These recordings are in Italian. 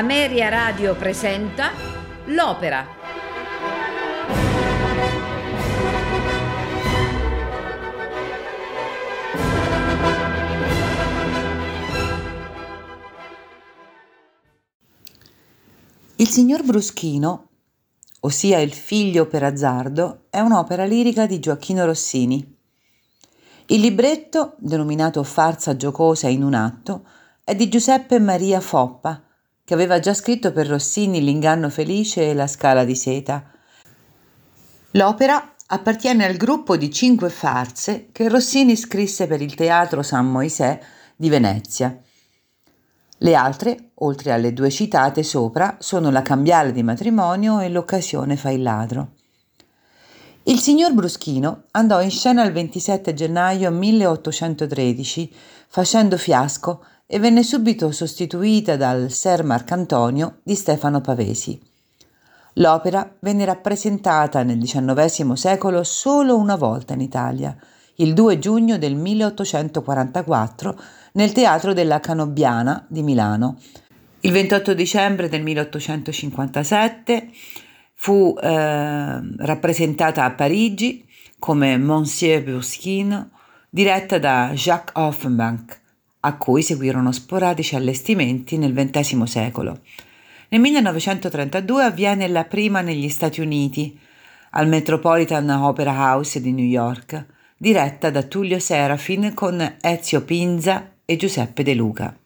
Ameria Radio presenta L'Opera. Il signor Bruschino, ossia Il figlio per azzardo, è un'opera lirica di Gioacchino Rossini. Il libretto, denominato Farsa giocosa in un atto, è di Giuseppe Maria Foppa, che aveva già scritto per Rossini L'inganno felice e La scala di seta. L'opera appartiene al gruppo di cinque farse che Rossini scrisse per il Teatro San Moisè di Venezia. Le altre, oltre alle due citate sopra, sono La cambiale di matrimonio e L'occasione fa il ladro. Il signor Bruschino andò in scena il 27 gennaio 1813 facendo fiasco e venne subito sostituita dal Ser Marcantonio di Stefano Pavesi. L'opera venne rappresentata nel XIX secolo solo una volta in Italia, il 2 giugno del 1844 nel Teatro della Canobbiana di Milano. Il 28 dicembre del 1857 fu eh, rappresentata a Parigi come Monsieur Bruschino, diretta da Jacques Offenbach a cui seguirono sporadici allestimenti nel XX secolo. Nel 1932 avviene la prima negli Stati Uniti, al Metropolitan Opera House di New York, diretta da Tullio Serafin con Ezio Pinza e Giuseppe De Luca.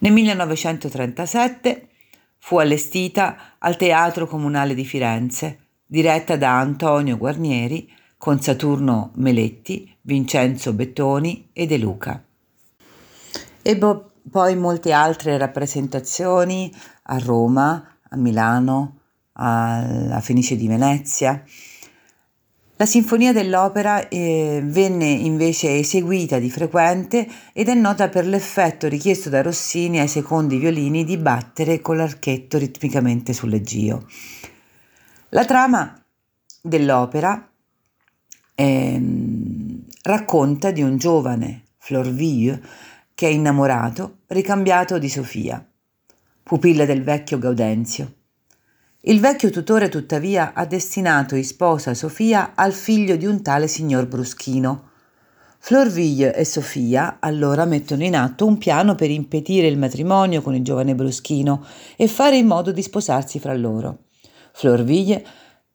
Nel 1937 fu allestita al Teatro Comunale di Firenze, diretta da Antonio Guarnieri con Saturno Meletti, Vincenzo Bettoni e De Luca e bo- poi molte altre rappresentazioni a Roma, a Milano, alla Fenice di Venezia. La sinfonia dell'opera eh, venne invece eseguita di frequente ed è nota per l'effetto richiesto da Rossini ai secondi violini di battere con l'archetto ritmicamente sull'eggio. La trama dell'opera eh, racconta di un giovane Florville che è innamorato, ricambiato di Sofia, pupilla del vecchio Gaudenzio. Il vecchio tutore tuttavia ha destinato in sposa Sofia al figlio di un tale signor Bruschino. Florville e Sofia allora mettono in atto un piano per impedire il matrimonio con il giovane Bruschino e fare in modo di sposarsi fra loro. Florville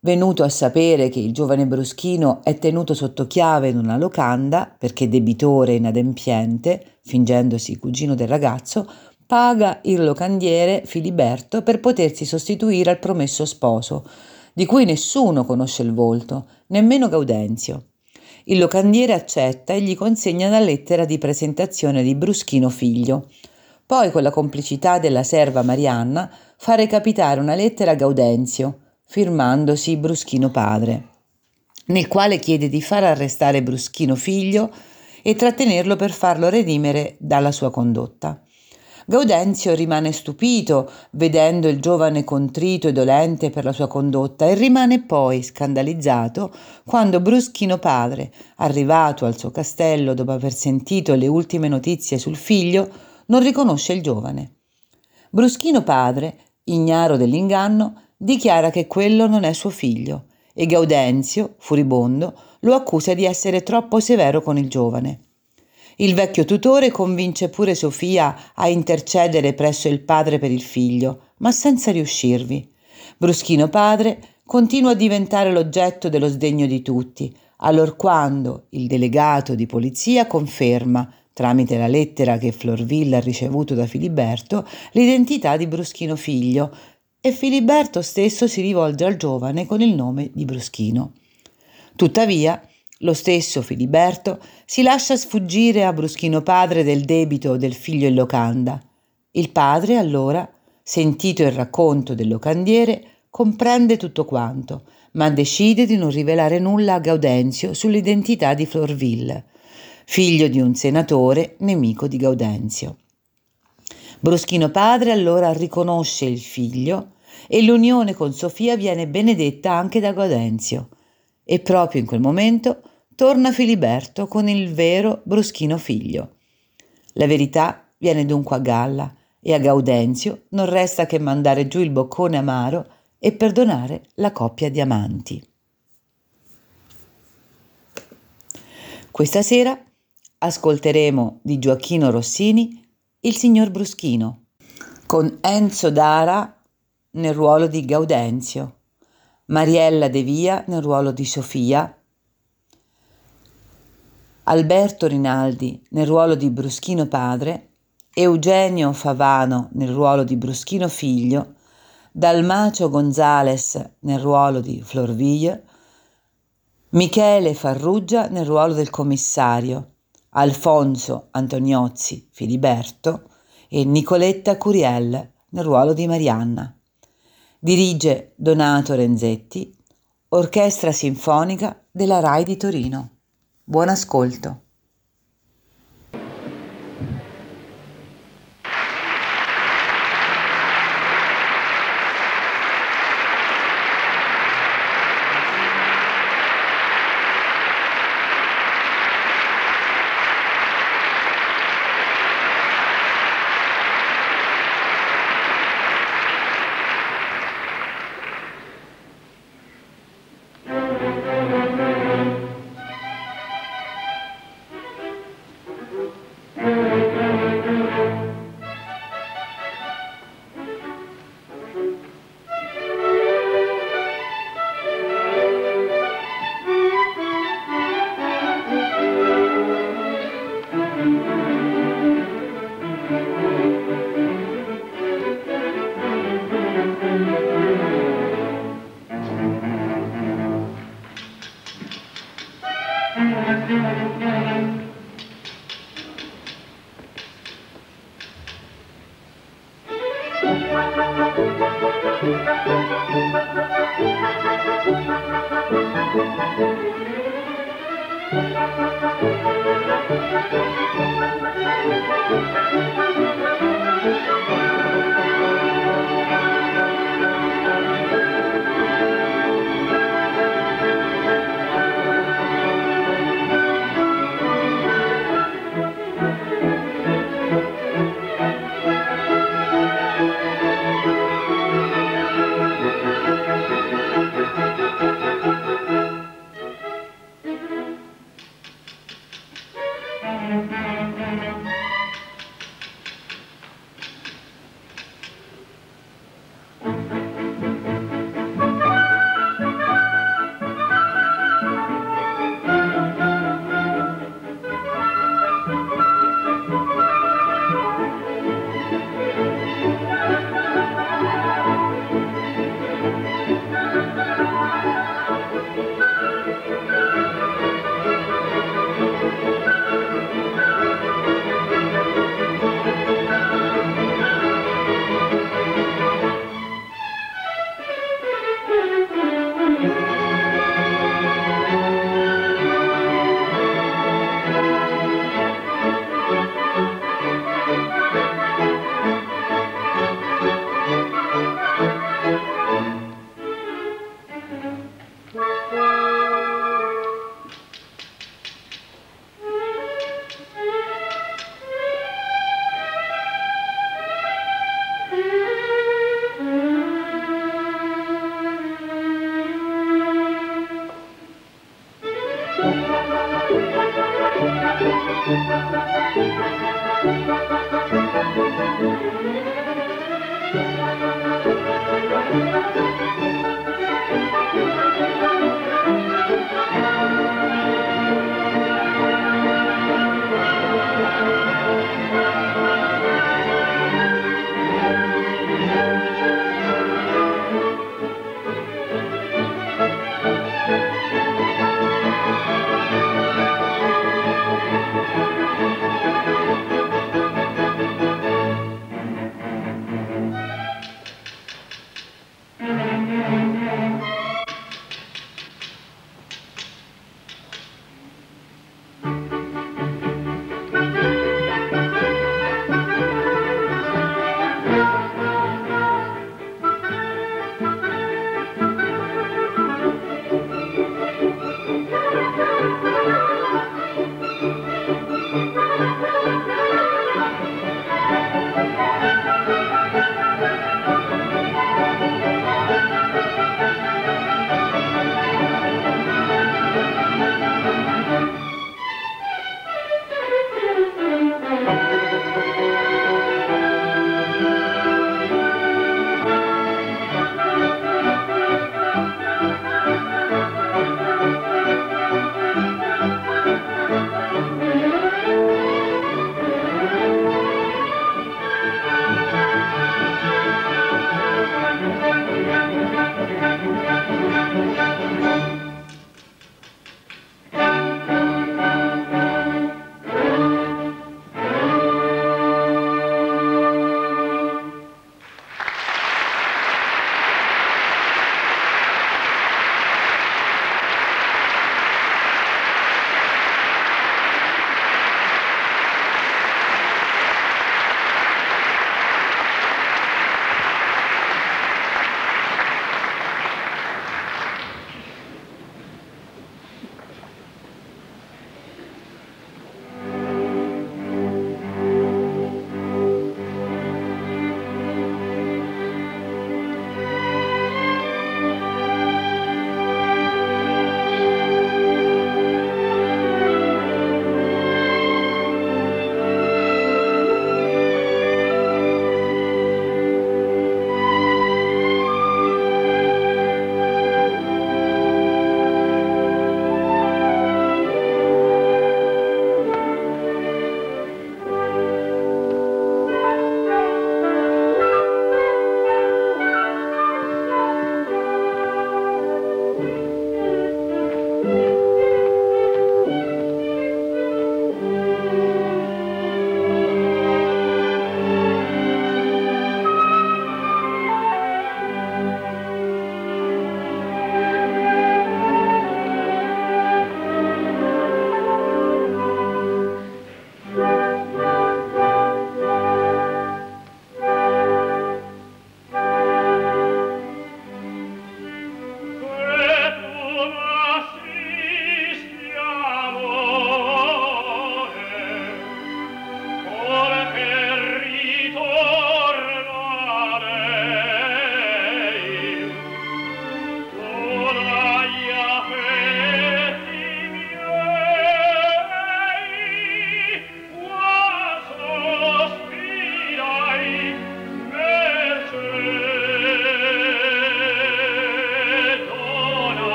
Venuto a sapere che il giovane Bruschino è tenuto sotto chiave in una locanda perché debitore inadempiente, fingendosi cugino del ragazzo, paga il locandiere Filiberto per potersi sostituire al promesso sposo, di cui nessuno conosce il volto, nemmeno Gaudenzio. Il locandiere accetta e gli consegna la lettera di presentazione di Bruschino figlio. Poi, con la complicità della serva Marianna, fa recapitare una lettera a Gaudenzio, firmandosi Bruschino padre, nel quale chiede di far arrestare Bruschino figlio e trattenerlo per farlo redimere dalla sua condotta. Gaudenzio rimane stupito vedendo il giovane contrito e dolente per la sua condotta e rimane poi scandalizzato quando Bruschino padre, arrivato al suo castello dopo aver sentito le ultime notizie sul figlio, non riconosce il giovane. Bruschino padre, ignaro dell'inganno, dichiara che quello non è suo figlio e Gaudenzio, furibondo, lo accusa di essere troppo severo con il giovane. Il vecchio tutore convince pure Sofia a intercedere presso il padre per il figlio, ma senza riuscirvi. Bruschino padre continua a diventare l'oggetto dello sdegno di tutti, allorquando il delegato di polizia conferma, tramite la lettera che Florville ha ricevuto da Filiberto, l'identità di Bruschino figlio, e Filiberto stesso si rivolge al giovane con il nome di Bruschino. Tuttavia, lo stesso Filiberto si lascia sfuggire a Bruschino padre del debito del figlio in locanda. Il padre, allora, sentito il racconto del locandiere, comprende tutto quanto, ma decide di non rivelare nulla a Gaudenzio sull'identità di Florville, figlio di un senatore nemico di Gaudenzio. Bruschino padre allora riconosce il figlio e l'unione con Sofia viene benedetta anche da Gaudenzio. E proprio in quel momento torna Filiberto con il vero Bruschino figlio. La verità viene dunque a galla e a Gaudenzio non resta che mandare giù il boccone amaro e perdonare la coppia di amanti. Questa sera ascolteremo di Gioacchino Rossini Il signor Bruschino con Enzo Dara nel ruolo di Gaudenzio, Mariella De Via nel ruolo di Sofia, Alberto Rinaldi nel ruolo di Bruschino padre Eugenio Favano nel ruolo di Bruschino figlio, Dalmacio Gonzales nel ruolo di Florville, Michele Farrugia nel ruolo del commissario, Alfonso Antoniozzi Filiberto e Nicoletta Curiel nel ruolo di Marianna. Dirige Donato Renzetti, Orchestra Sinfonica della RAI di Torino. Buon ascolto.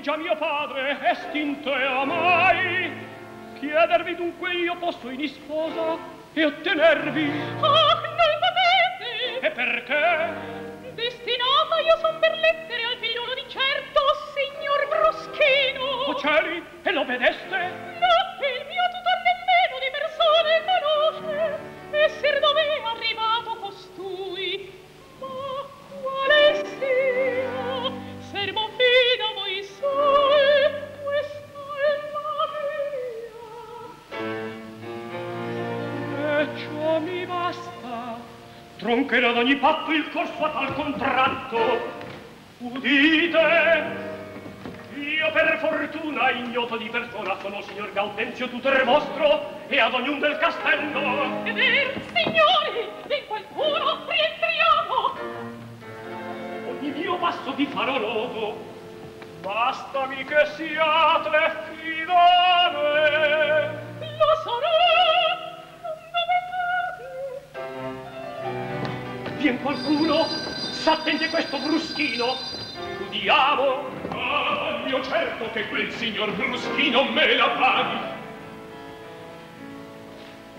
Già mio padre, estinto e amai. Chiedervi dunque io posso in isposa e ottenervi. sotto a tal contratto? Udite io per fortuna ignoto di persona sono signor Gaudenzio tutor vostro e ad ognun del castello. Io certo che quel signor bruschino me la paghi.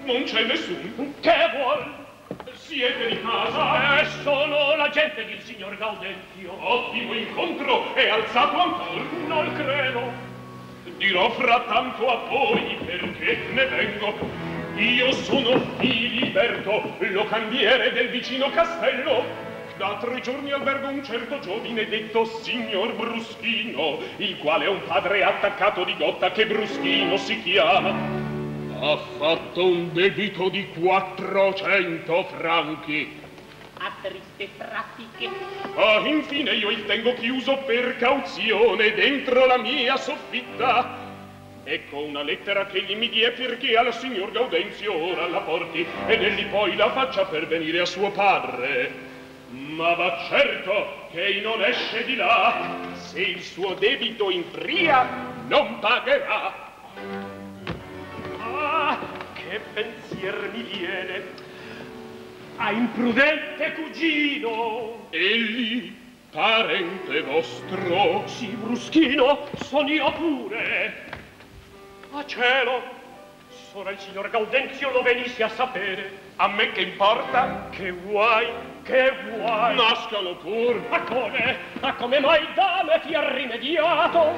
Non c'è nessun. Che vuol? Siete di casa? Eh, sono la gente del signor Gaudenzio. Ottimo incontro, è alzato ancora? Non credo. Dirò frattanto a voi perché ne vengo. Io sono Filiberto, lo cambiere del vicino castello. Da tre giorni albergo un certo giovine detto signor Bruschino, il quale è un padre attaccato di gotta che Bruschino si chiama ha fatto un debito di 400 franchi. A triste pratiche. Ah, infine io il tengo chiuso per cauzione dentro la mia soffitta. Ecco una lettera che gli mi die perché al signor Gaudenzio ora la porti ed egli poi la faccia per venire a suo padre. Ma va certo che non esce di là se il suo debito in fria non pagherà. Che pensier mi viene. A imprudente cugino. Egli parente vostro. Sì bruschino son io pure. A cielo sora il signor Gaudenzio lo venisse a sapere. A me che importa? Che vuoi che vuoi? Nascalo pur. Ma come? Ma come mai da me ti ha rimediato?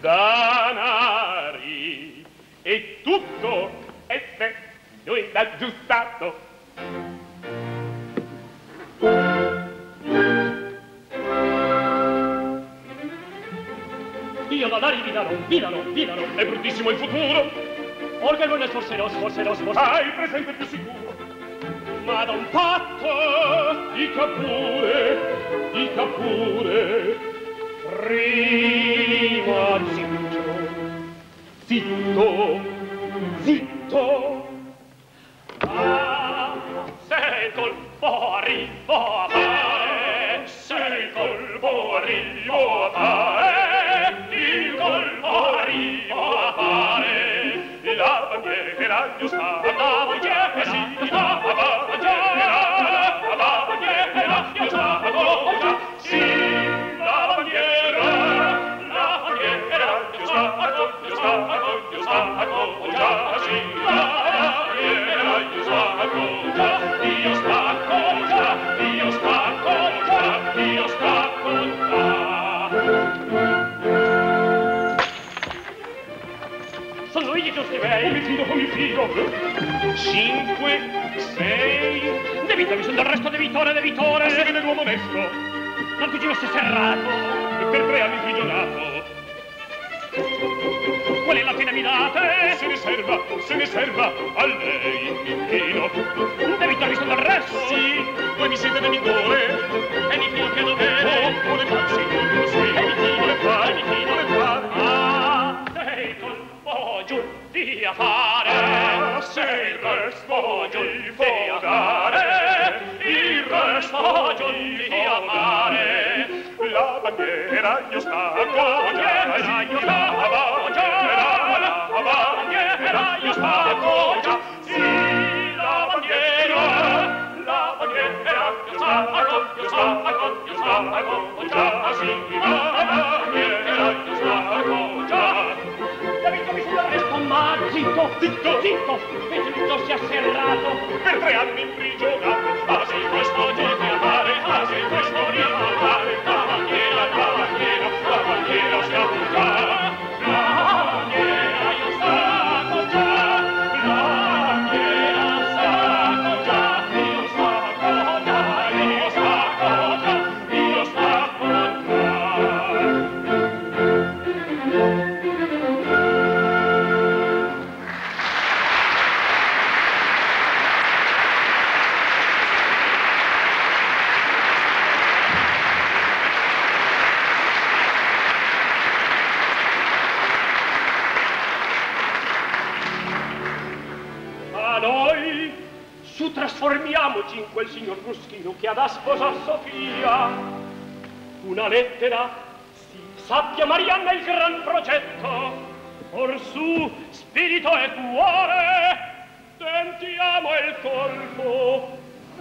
Danari. E tutto e se lui l'ha giustato Io non arrivi da non, vidano, vidano, è bruttissimo il futuro. Orga non è sforserò, sforserò, sforserò. Ah, il presente più sicuro. ma da un patto dica pure dica pure. Prima zitto zitto zitto. Ah sei col fuori oh, sei col fuori. oh, era giusta, andavo ieri, sì, andavo ieri, Sono io giusti bei, mi fido come mi fido. Cinque, sei, debitami sul del resto debitore, debitore. Se vede l'uomo onesto, non ti fosse serrato e per tre anni imprigionato. Qual è la pena mi date? Se ne serva, se ne serva, a lei mi inchino. Debitarmi sul del resto? Sì, voi mi siete debitore. E mi fido che dovere. Oh, vuole far, signor, sì. E mi fido, vuole fare, mi fido, via fare se respoglio il fogare il respoglio il amare la bandiera io sta a cogliere io sta a cogliere la bandiera io sta a cogliere sì la bandiera la bandiera io sta a cogliere io sta a cogliere io sta a cogliere sì la bandiera io sta a cogliere zitto, zitto, zitto, e tutto sia serrato, per tre anni imprigionato, sì, questo giorno a fare, ah sì, questo ricordare, quel signor Bruschino che ha da sposar Sofia. Una lettera si sappia Marianna il gran progetto, or su spirito e cuore tentiamo il colpo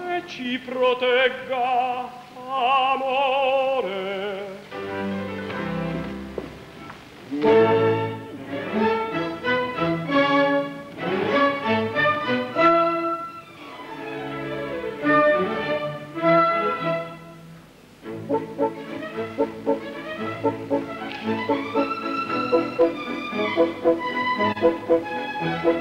e ci protegga amore. Nel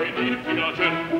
gioia e di piacer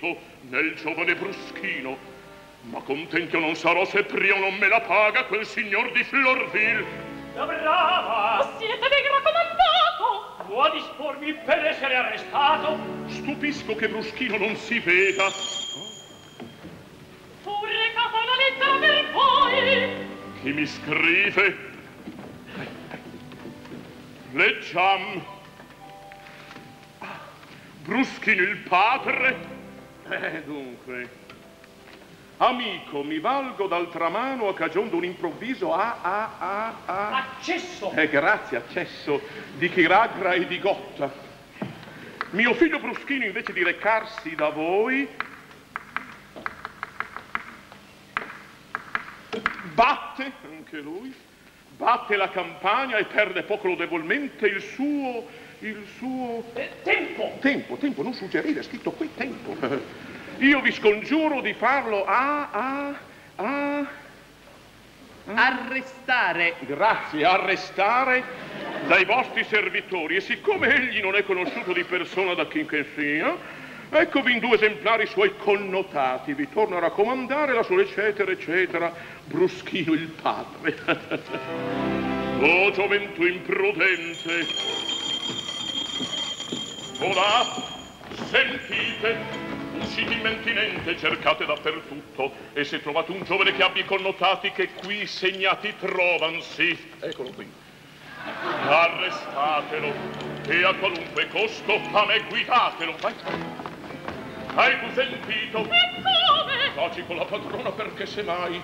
partito nel giovane Bruschino, ma contento non sarò se Prio non me la paga quel signor di Florville. La brava! Siete ben raccomandato! Può dispormi per essere arrestato? Stupisco che Bruschino non si veda. Fu recata una lettera per voi! Chi mi scrive? Leggiam. Ah, Bruschino il padre? Eh, dunque. Amico, mi valgo d'altra mano a cagion d'un improvviso a, a, a, a... Accesso! Eh, grazie, accesso di Chiragra e di Gotta. Mio figlio Bruschino, invece di recarsi da voi, batte, anche lui, batte la campagna e perde poco lodevolmente il suo, il suo... Eh, tempo! Tempo, tempo, non suggerire, è scritto qui tempo. Io vi scongiuro di farlo a, a, a... Arrestare. Grazie, arrestare dai vostri servitori e siccome egli non è conosciuto di persona da chi che sia, eccovi in due esemplari suoi connotati. Vi torno a raccomandare la sua eccetera, eccetera, Bruschino il padre. oh, gioventù imprudente! Ora, sentite, usciti in mentinente, cercate dappertutto, e se trovate un giovane che abbia connotati che qui segnati trovansi. Eccolo qui. Arrestatelo, e a qualunque costo a me guidatelo. Vai. Hai tu sentito? E come? Faci con la padrona perché se mai.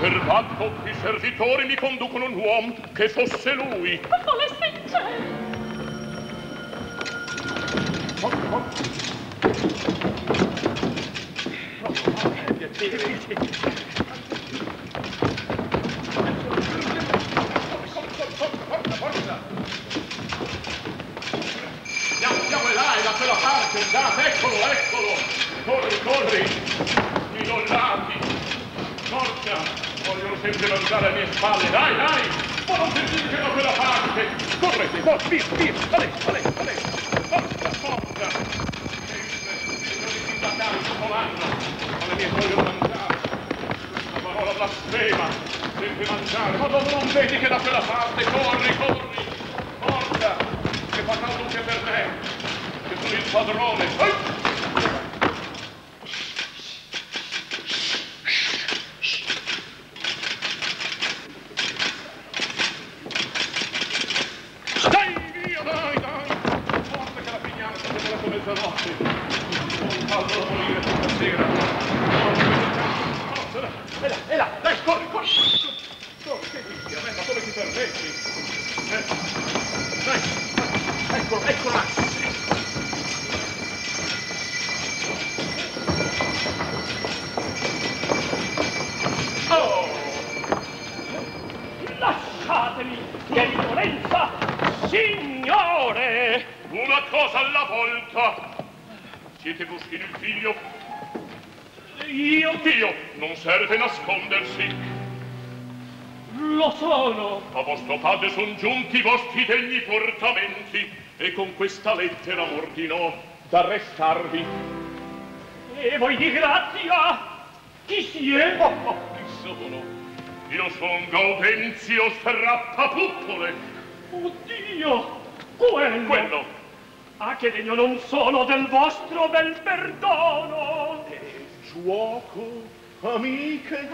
Per fatto i servitori mi conducono un uomo che fosse lui. Ma volesse in cielo. Oh, oh. Andate, eccolo, eccolo! Corri, corri! Mi dollati! Forza! Vogliono sempre lanciare alle mie spalle! Dai, dai! Ma non sentite da quella parte! Correte, forza, via, via! Vale, vale, vale! Forza, forza! Sempre, signori di Natale, comando! Alle mie vogliono mangiare! La parola blasfema! Sempre mangiare! Ma dove non vedi che da quella parte? Corri, corri! Forza! Che fa caldo anche per me! Che sono il padrone! Ehi! Con questa lettera m'ordinò d'arrestarvi. E voi di grazia? Chi siete? Oh, oh, chi sono? Io son Gaudenzio Strappapuppole. Oddio! Quello! Quello. Ah, che degno non sono del vostro bel perdono! Giuoco, amiche.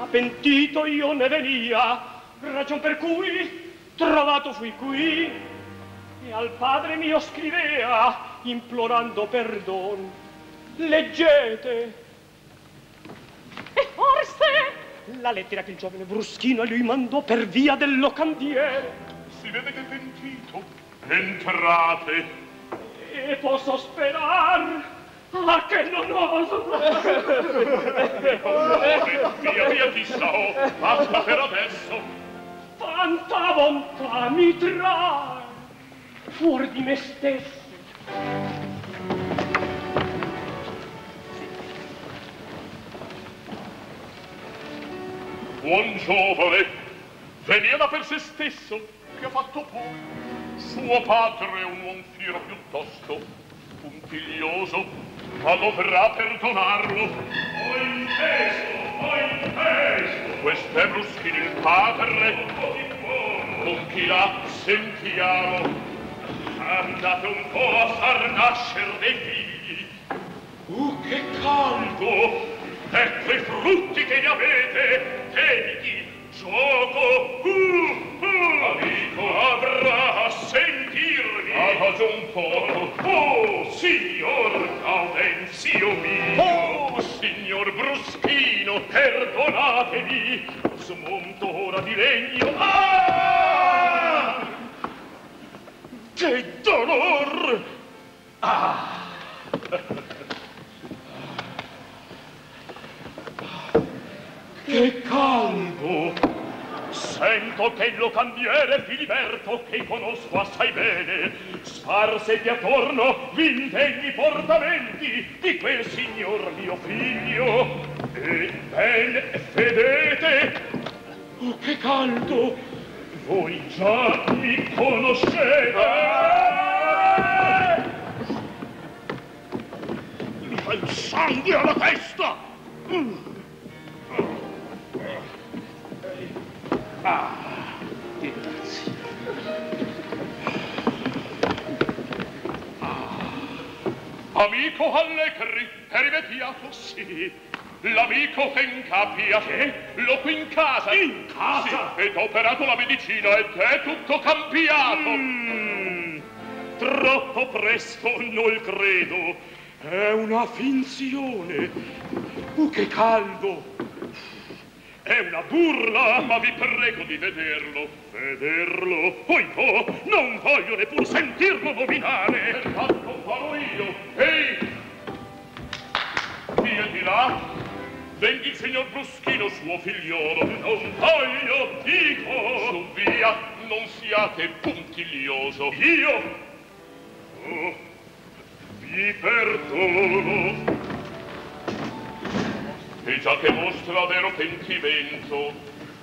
A pentito io ne venia, ragion per cui trovato fui qui e al padre mio scrivea implorando perdon. Leggete! E forse la lettera che il giovane Bruschino a lui mandò per via del locandiere. Si vede che è pentito. Entrate. E posso sperar ah, che non oso. Via, via, ti sto. Basta per adesso. Tanta bontà mi trae fuori di me stesso. Buon giovane, venia da per se stesso, che ha fatto poi. Suo padre è un uomo fiero piuttosto, puntiglioso, ma dovrà perdonarlo. Ho inteso, ho inteso. Questo è Bruschini il padre, con chi l'ha sentiamo. Andate un po' a far nascere dei figli. Uh, che caldo! Ecco i frutti che ne avete, teniti, gioco, uh, uh. Amico, avrà a sentirmi. Ah, un poco. Oh, signor Gaudenzio mio. Oh, signor Bruschino, perdonatemi. Smonto ora di legno. Ah! Che dolor! Ah! Che caldo! Sento che il locandiere Filiberto, che conosco assai bene, sparseti attorno v'indegni portamenti di quel signor mio figlio. E ben fedete! Oh, che caldo! Voi già mi conoscete! Mi fa il sangue alla testa! Ah, di grazie. Ah. Amico Allegri, è rimediato? Sì. L'amico che incapia. Che? L'ho qui in casa. In casa? Sì, ed ho operato la medicina ed è tutto cambiato. Mm, troppo presto, non credo. È una finzione. Uh, che caldo! È una burla, ma vi prego di vederlo. Vederlo? Poi no, non voglio neppur sentirlo nominare. Tanto farò io. Ehi! Di là? Venghi il signor Bruschino, suo figliolo. Non voglio, dico! Su via, non siate puntiglioso. Io? Oh, ti perdono. E già che mostra vero pentimento,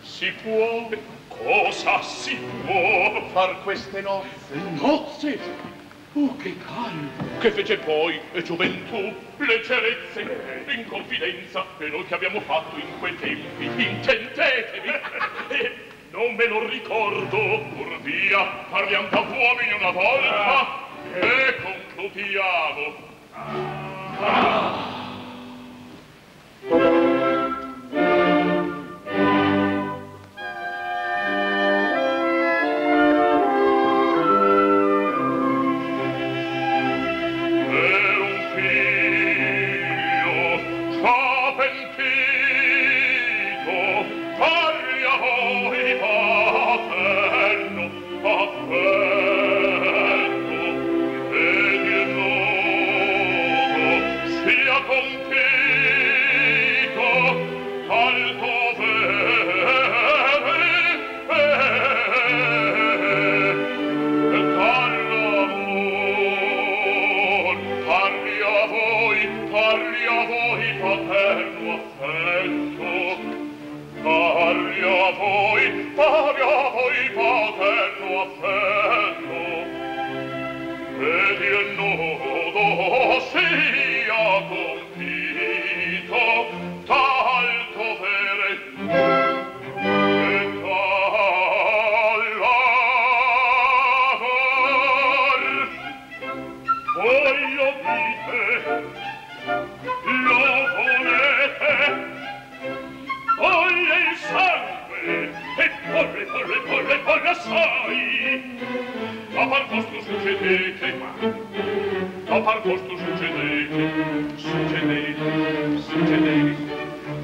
si può... Cosa si può? Far queste nozze. Nozze? Oh, che caldo! Che fece poi e gioventù, leggerezze, in confidenza, e noi che abbiamo fatto in quei tempi, intendetevi! e non me lo ricordo, pur via, parliamo da uomini una volta, e concludiamo. Ah. Cosa postu succedete no par posto succedete succedete succedete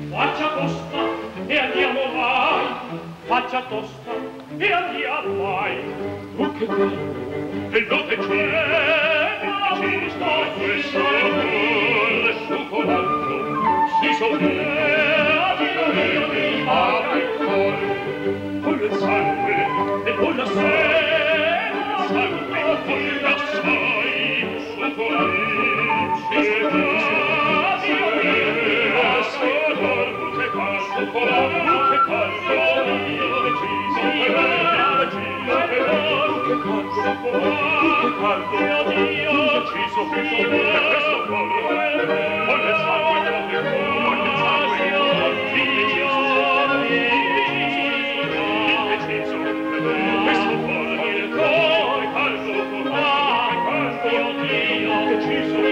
faccia tosta e andiamo vai faccia tosta e andiamo vai. Tu che qui e notte c'è ci sto e sono pure su con altro. Si solleva di dormire a pecor con il sangue e con la sera. Dio ci soffrivo per questo cuore, con le sangue Jesus.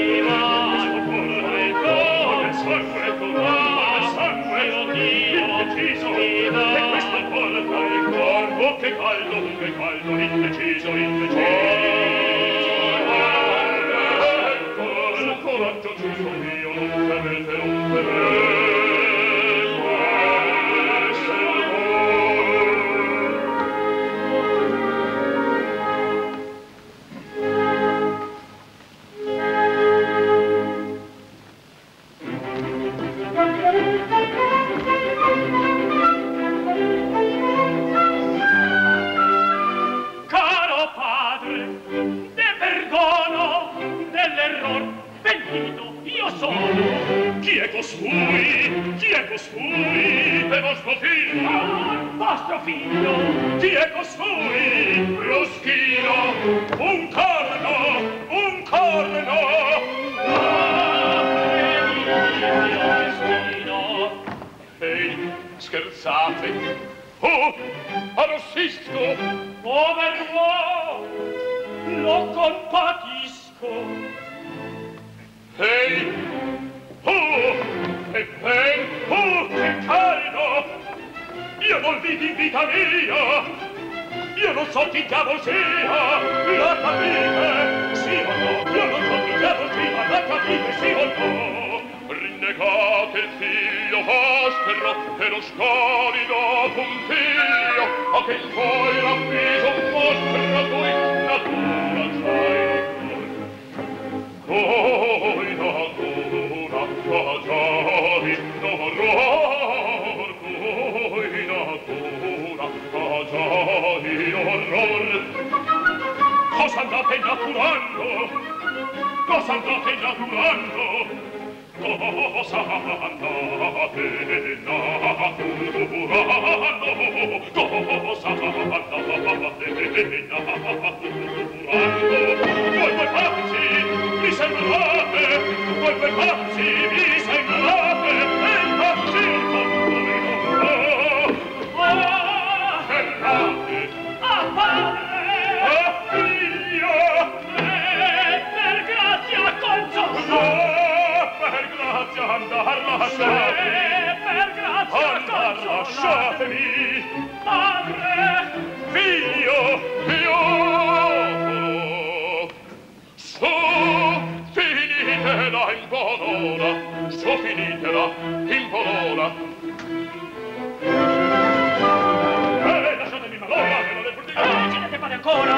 Ancora!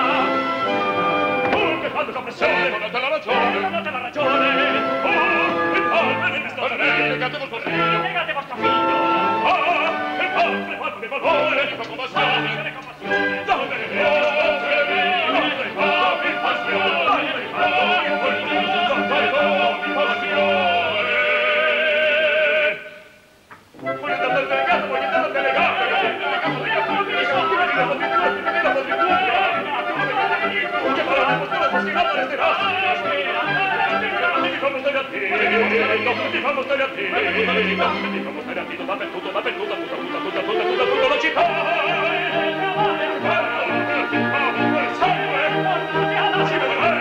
Fanno stare a piedi, dappertutto, dappertutto, tutta, tutta, tutta, tutta, tutta, tutta la città! Sangue! Ci vedremo!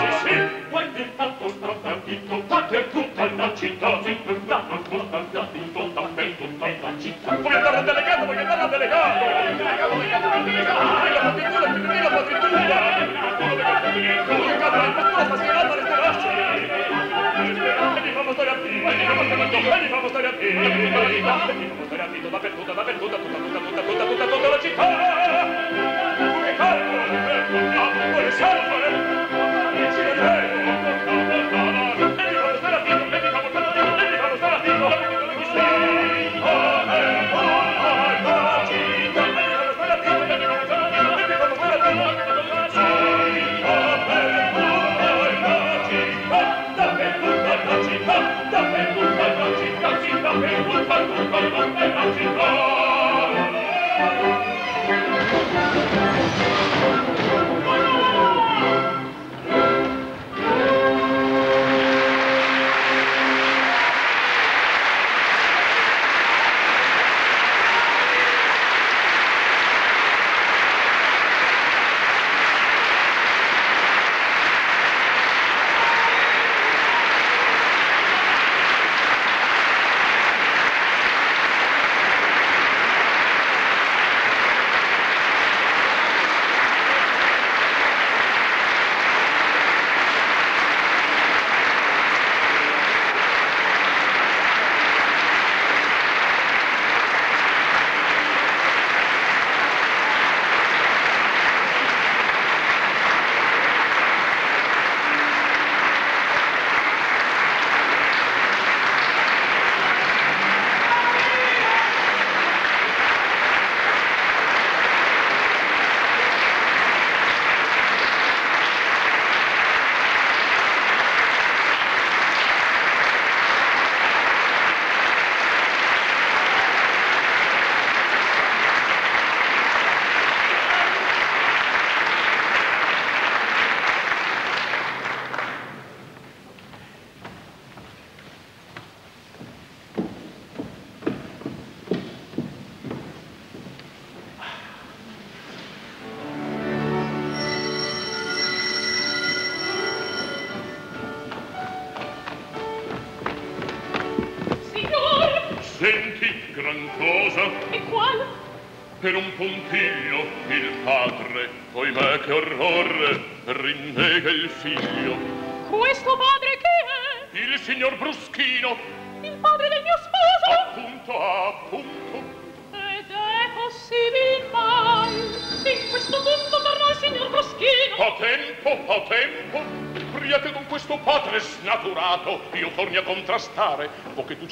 Sì, sì! Vuoi di fatto dappertutto, dappertutta la città! Dappertutto, dappertutto, dappertutta la città! Vuoi andare al delegato? Vuoi andare al delegato? Vuoi andare al delegato? La partitura, la partitura! Vuoi cadere in postura fascinata resterà? E mi fanno stare a piedi, e mi fanno stare a piedi, e mi fanno stare a piedi, e mi fanno stare a piedi, dappertutto, dappertutto, tutta, tutta, tutta, tutta, tutta, tutta la città! Vuoi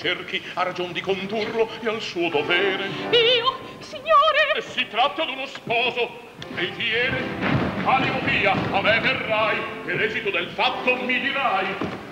cerchi a ragion di condurlo e al suo dovere. Io, signore! E si tratta d'uno sposo, e viene Animo via, a me verrai, e l'esito del fatto mi dirai.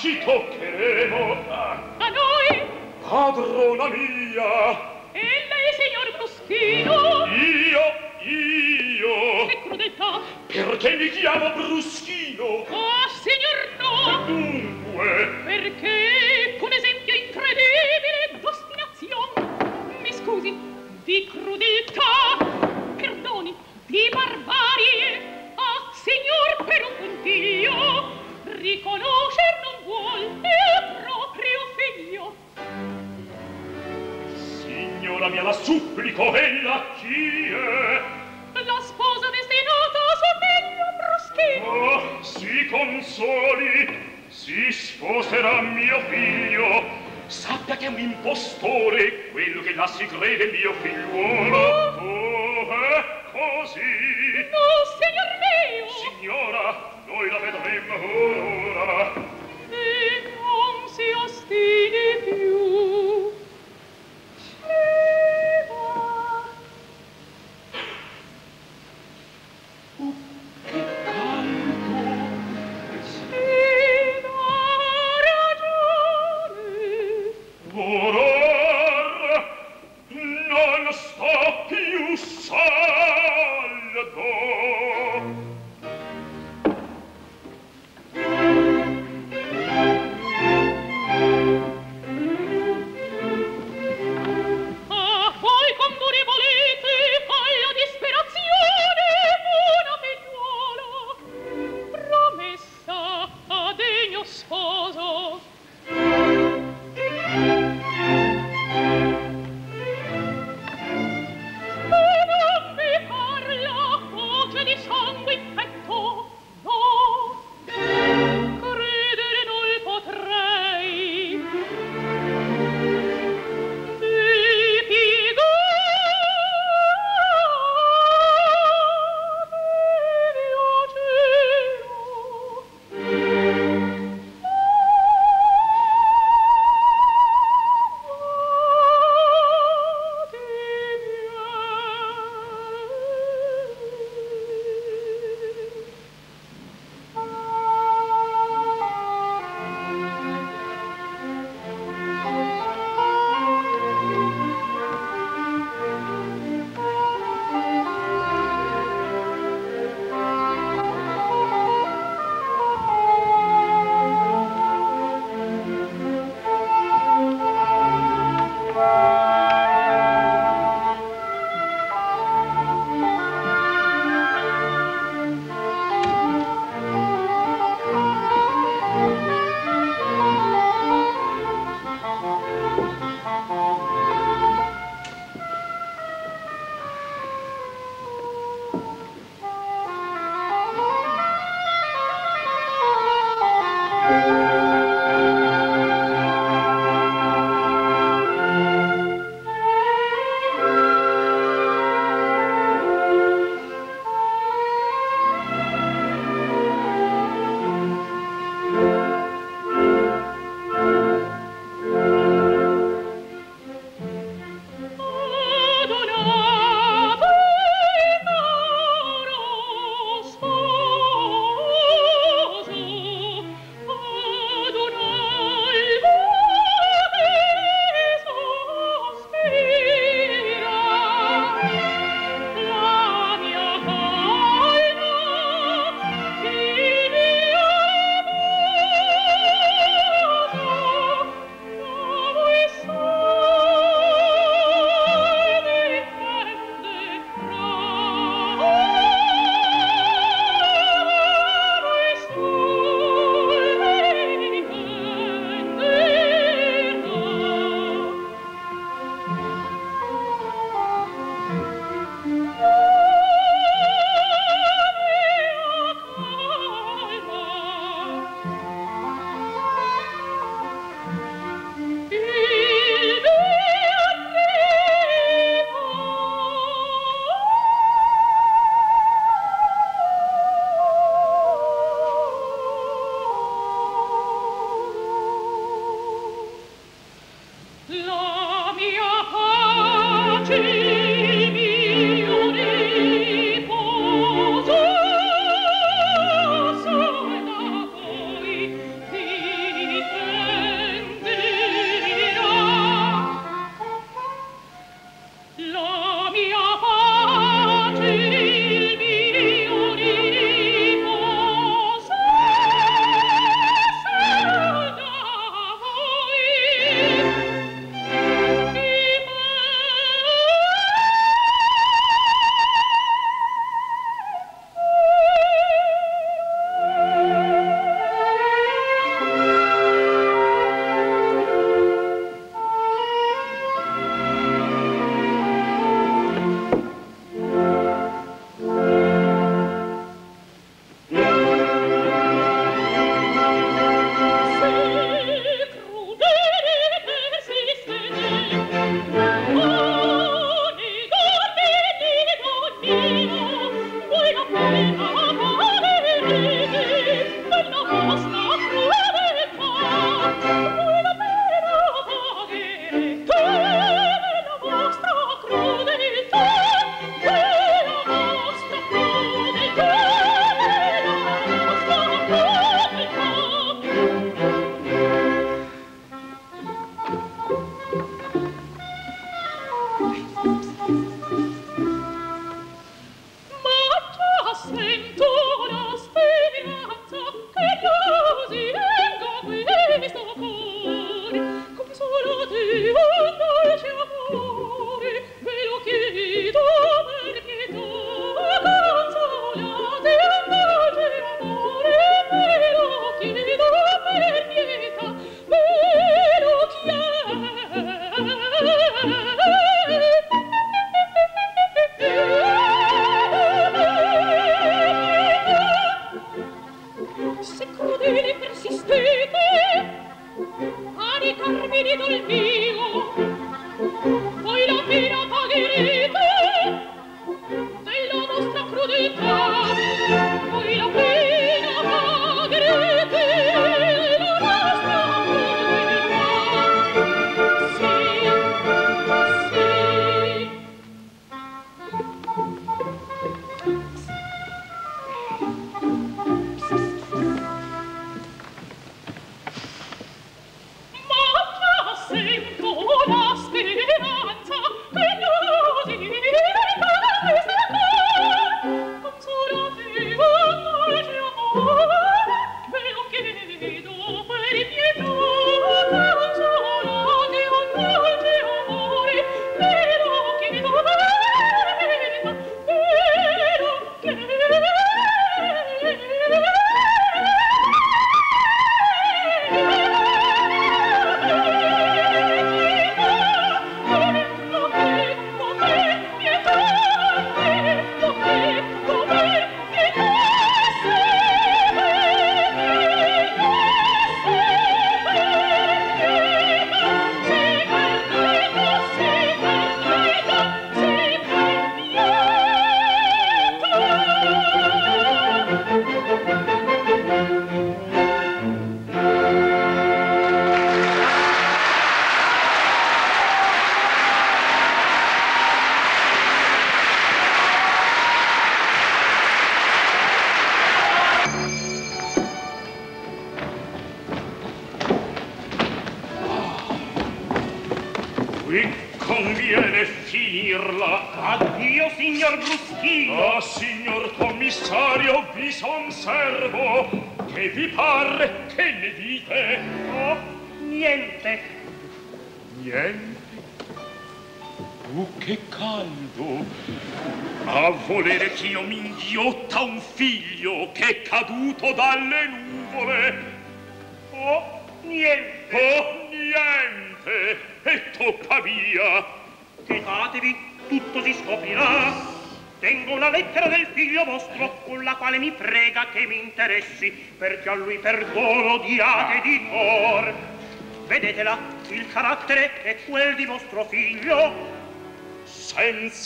ci toccheremo a noi? Padrona mia. E lei signor Bruschino? Io io. Che crudeltà. Perché mi chiamo Bruschino? Oh signor no. Dunque. Perché mia la supplico ella chie la sposa destinata a somiglio bruschino. Oh, si consoli si sposerà mio figlio. Sappia che è un impostore quello che là si crede mio figliuolo. Oh, è così. No signor mio. Signora noi la vedremo ora. E non si ostini più. Ubica.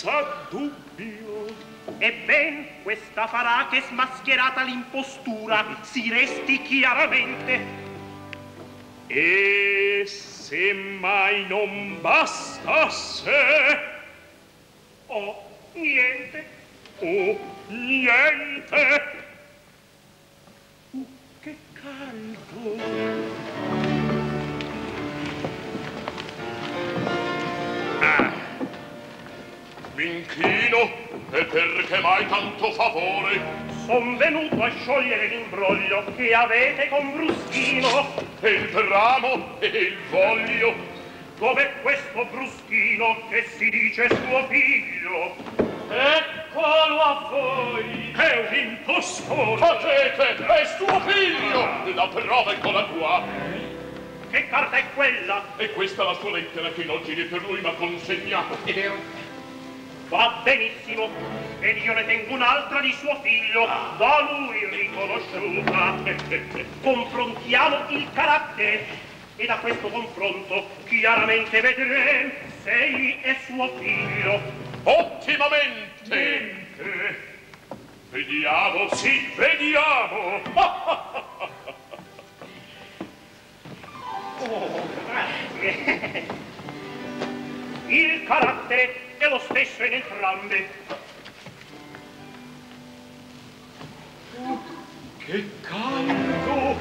Senza dubbio. Ebben, questa farà che smascherata l'impostura si resti chiaramente. E se mai non bastasse... Oh, niente. Oh, niente caldo. E perché mai tanto favore? Son venuto a sciogliere l'imbroglio che avete con Bruschino. E il ramo e il voglio. Dov'è questo Bruschino che si dice suo figlio? Eccolo a voi! È un impostore! Facete! È suo figlio! La prova è con la tua! Che carta è quella? E questa è la sua lettera che non giri per lui ma consegnato. Ed è Va benissimo, ed io ne tengo un'altra di suo figlio, da lui riconosciuta. Confrontiamo il carattere, e da questo confronto chiaramente vedremo se egli è suo figlio. Ottimamente! Niente. Vediamo, sì, vediamo! oh, grazie! Il carattere è lo stesso in entrambe. Che canto!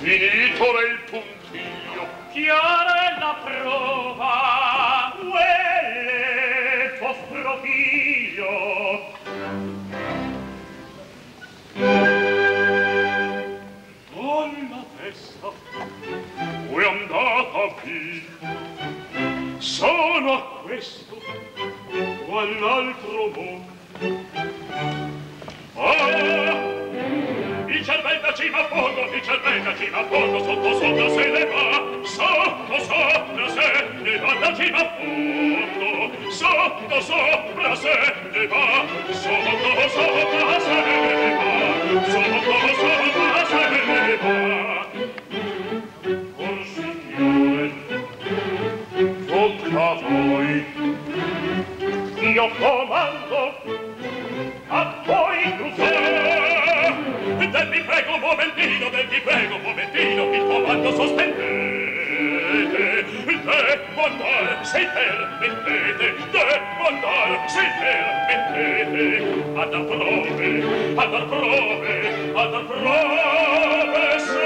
Finito è il puntiglio. Chiara è la prova, quelle vostro figlio. Con la testa, voi andata via, sono questo o all'altro mo. Ah, il cervello ci va poco, il cervello ci va a fondo, sotto sopra se ne va, sotto sopra se ne va, la ci va poco, sotto sopra se ne va, sotto sopra se ne va, sotto sopra se ne va. a voi. Io comando a voi crucè del vi prego un momentino del vi prego un momentino il comando sospendete de mandar sei permettete de mandar sei permettete ad dar ad a ad prove se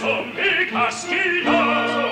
son e castiglioso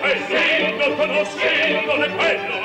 è conoscendo conoscendone quello,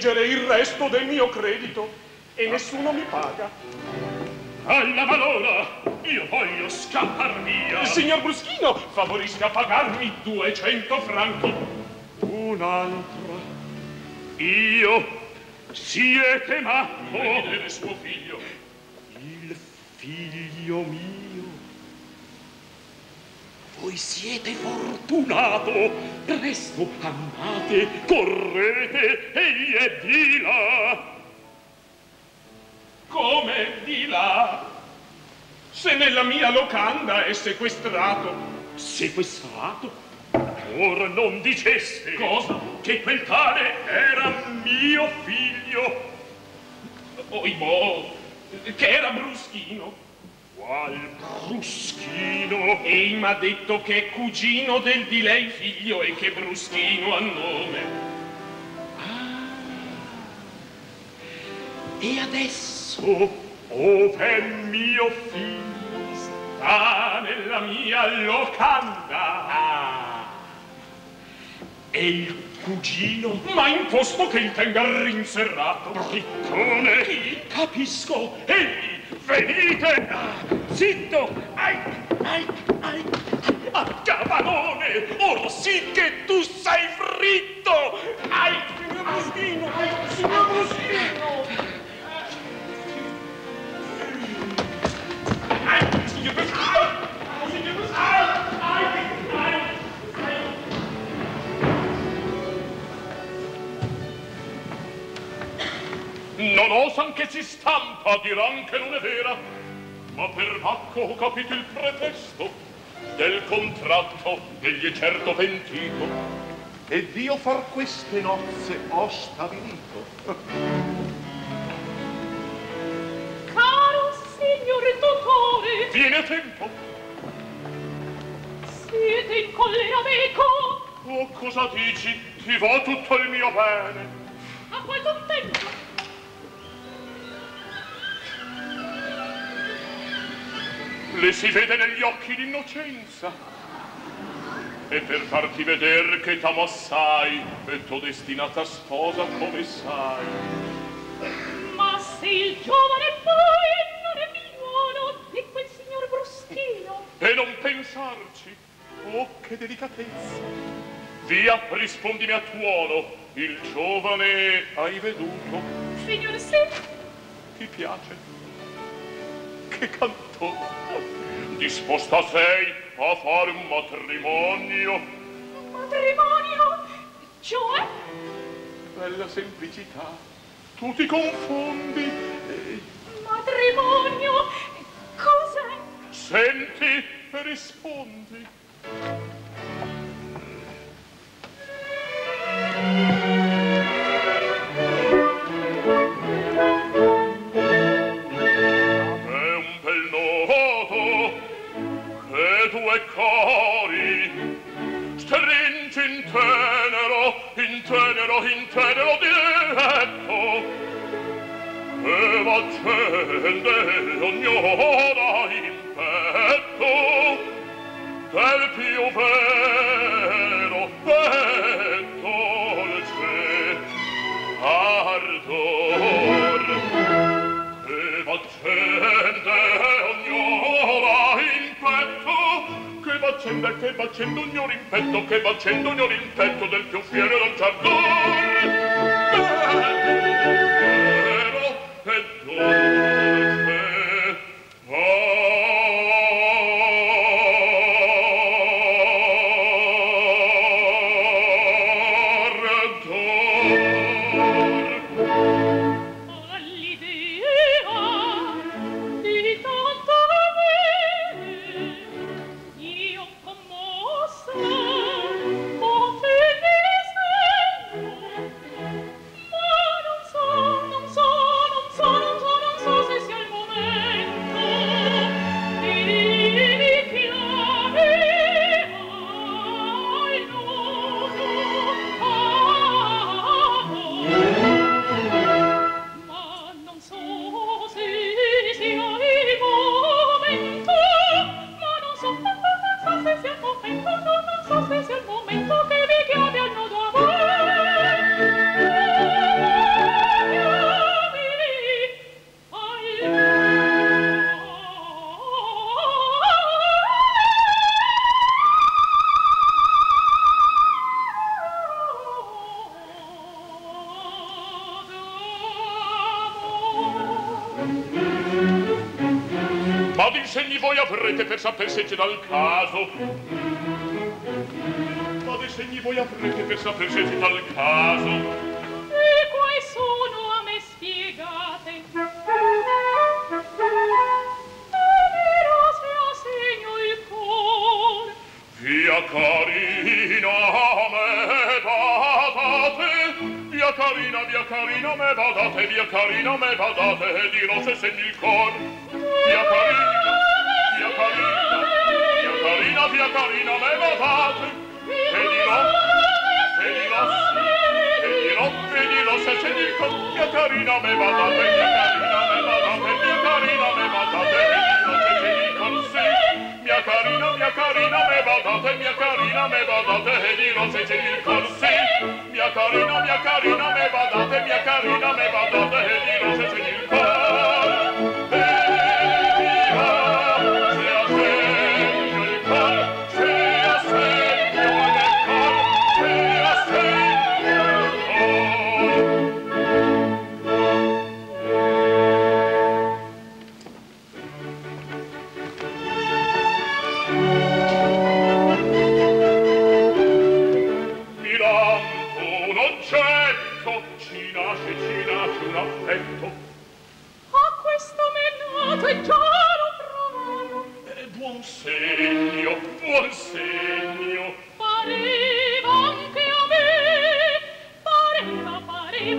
esigere il resto del mio credito e nessuno mi paga. Alla malora, io voglio scappar via. Signor Bruschino, favorisca a pagarmi 200 franchi. Un'altra. Io siete matto. Vedere suo figlio. Il figlio mio. Voi siete fortunato. Presto andate, correte, egli è di là. Come di là? Se nella mia locanda è sequestrato. Sequestrato? Ora non diceste. Cosa? Che quel tale era mio figlio. Oibò, che era bruschino. Qual bruschino? Ei m'ha detto che è cugino del di lei figlio e che bruschino ha nome. Ah. E adesso, ove mio figlio sta nella mia locanda. Ah. E il cugino? Ma imposto che il tenga rinserrato. Briccone! Capisco, egli venite! Zitto! Ai, ai, ai! A cavanone! Ora sì che tu sei fritto! Ai, signor Bruschino! Ai, signor Bruschino! Ai, signor Bruschino! Non osan che si stampa, diran che non è vera. Ma per Bacco ho capito il pretesto del contratto, egli è certo pentito. Ed io far queste nozze ho stabilito. Caro signor dottore! Viene a tempo. Siete in collera meco? Oh, cosa dici? Ti va tutto il mio bene. A qual contento? Le si vede negli occhi l'innocenza. E per farti vedere che t'amo assai, e t'ho destinata sposa come sai. Ma se il giovane poi non è figliuolo di quel signor Bruschino. E non pensarci, oh che delicatezza. Via, rispondimi a tuono, il giovane hai veduto? Signor, sì. Ti piace? Che cantone! disposta sei a fare un matrimonio. Matrimonio? Cioè? Bella semplicità. Tu ti confondi. Matrimonio? Cos'è? Senti cori. Stringi in tenero in tenero in tenero diletto e v'accende ognora in petto. Del più vero e dolce ardor. E v'accende ognora che m'accende, che m'accende ognora in petto che m'accende ognora in petto del più fiero dolce saper se sapessete dal caso. Fate segni voi aprete per sapessete dal caso.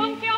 Subito per voi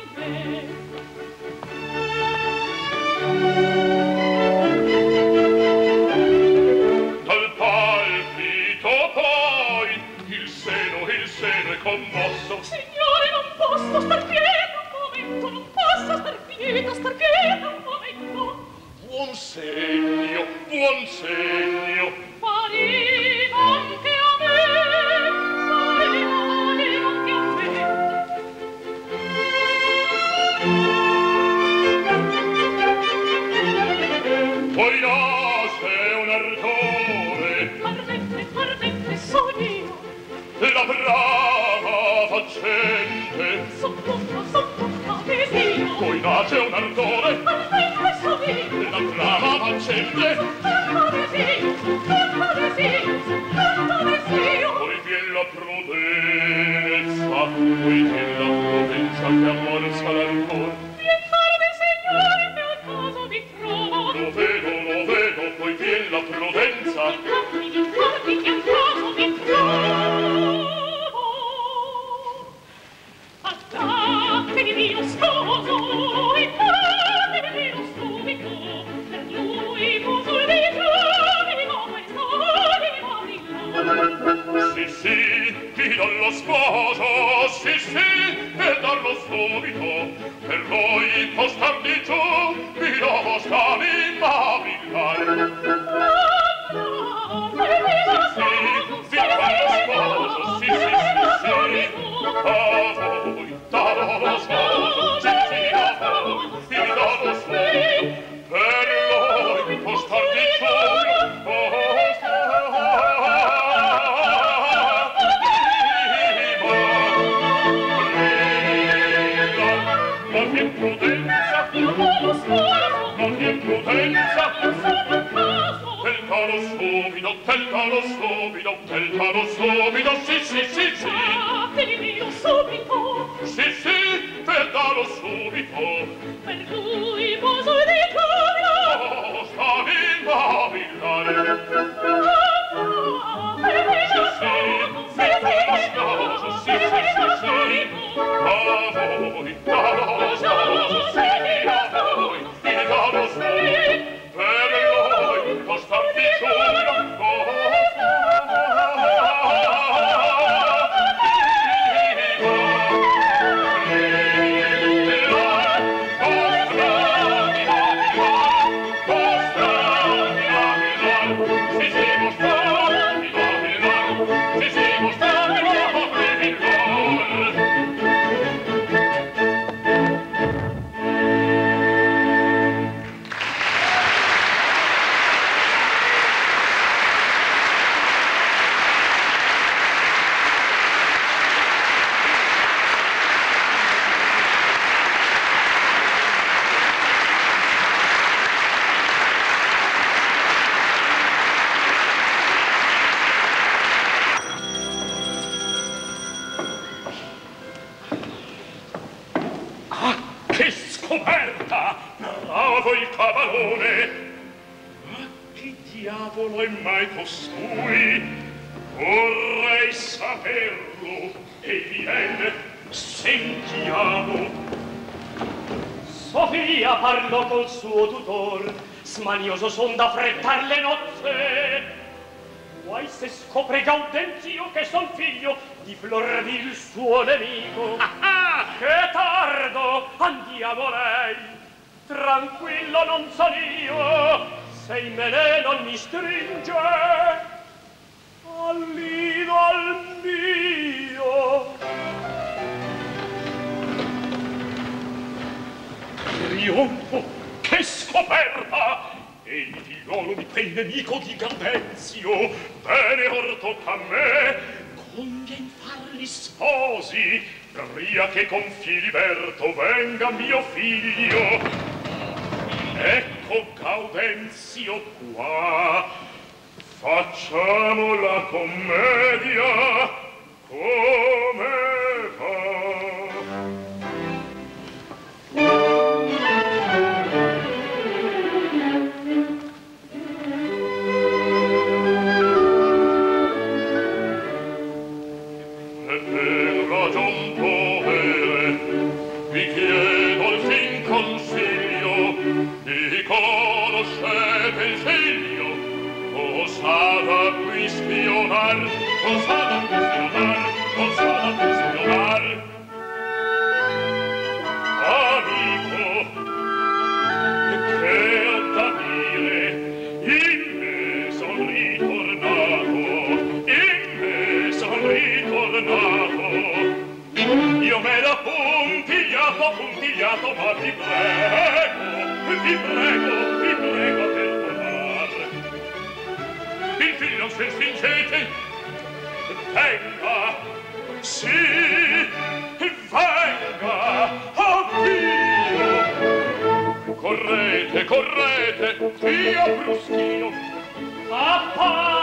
pria che con Filiberto venga mio figlio. Ecco Gaudenzio qua. Facciamo la commedia. Come va? peccato ma vi prego vi prego vi prego perdonate il figlio se fingete venga sì venga avvio. Correte correte via bruschino a parte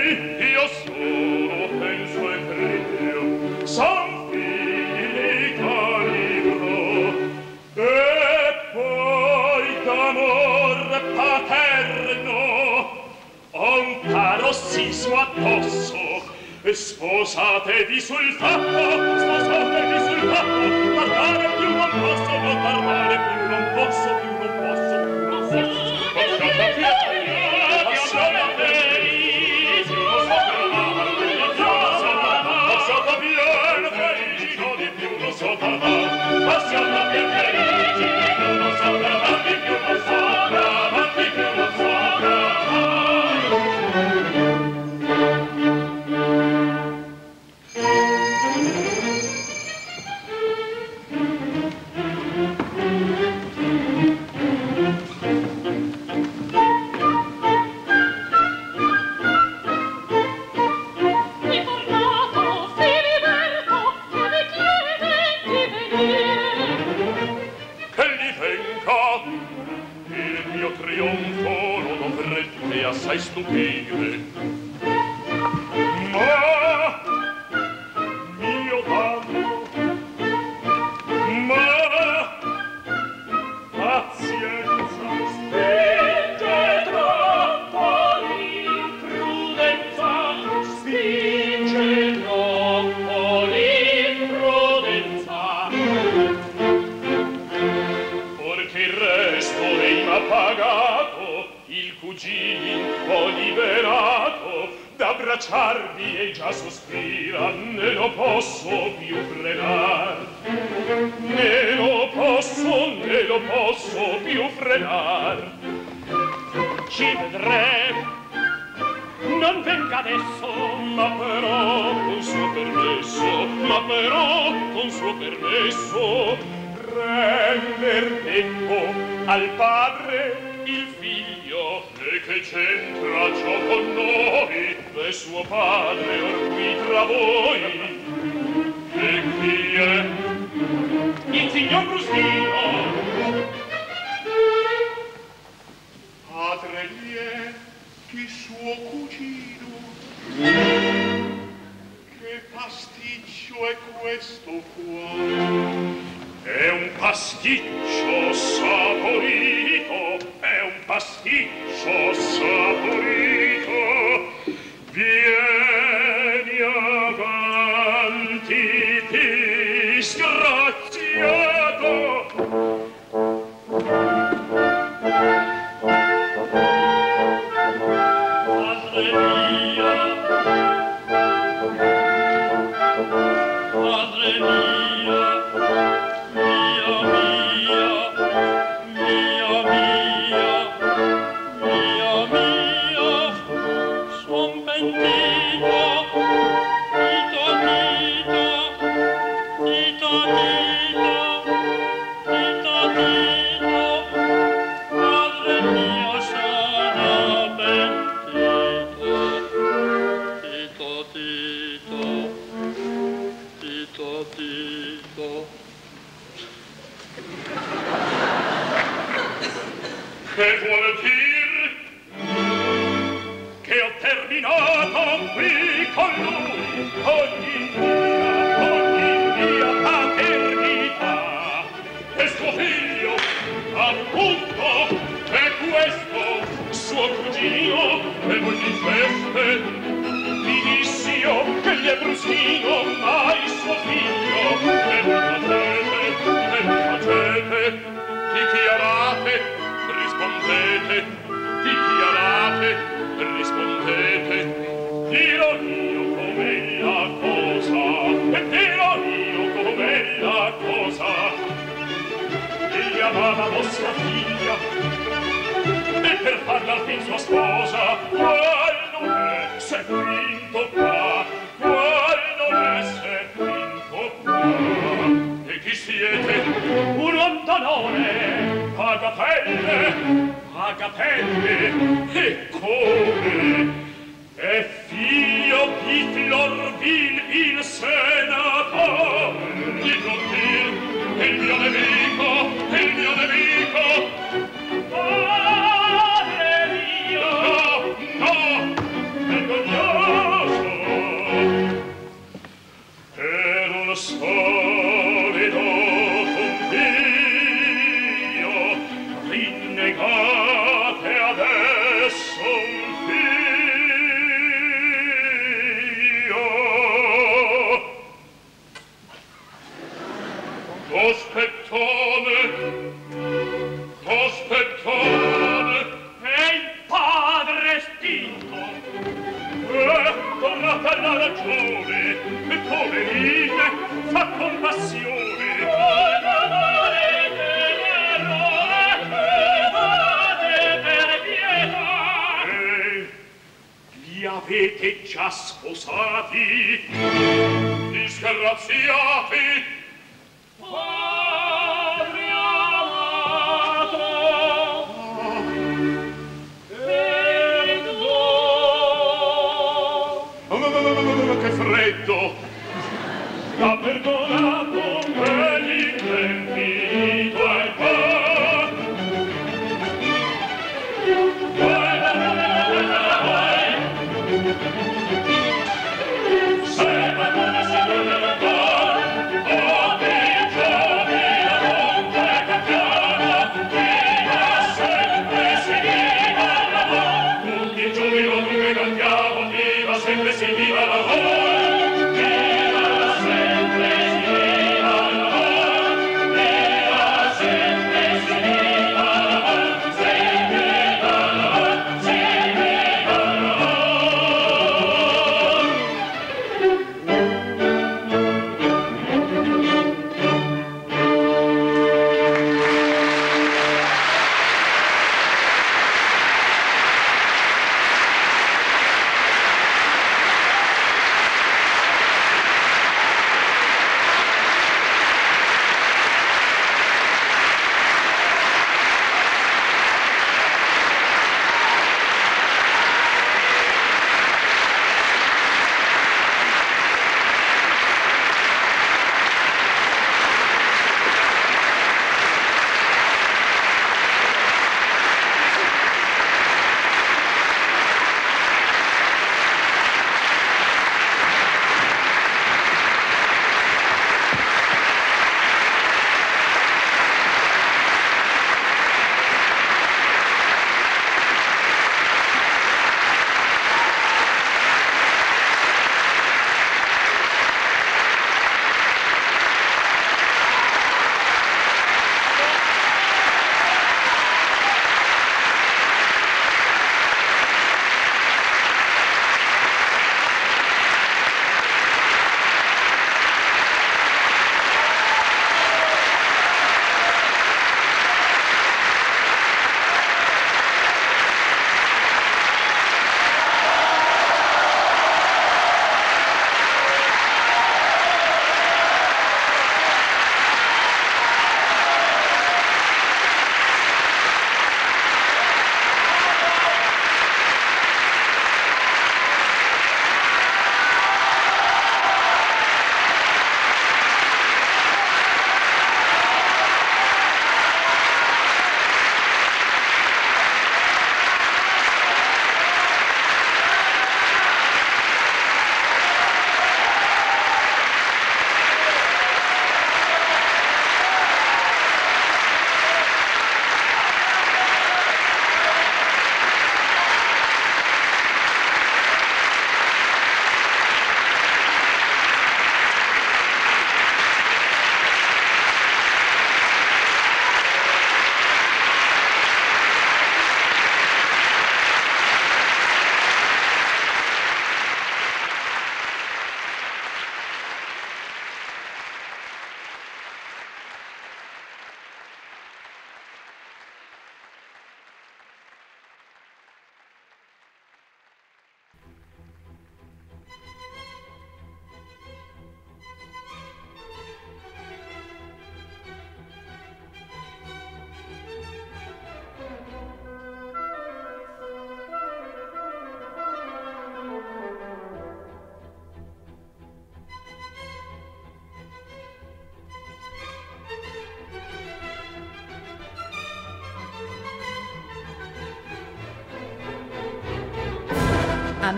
sposatevi sul tappo, sposatevi sul tappo, parlare più non posso, non parlare più non posso, più non posso, più non posso. Lasciata fiera, lasciata felice, lasciata bien più, non di più non so parlare, lasciata bien felice, non so parlare, più non so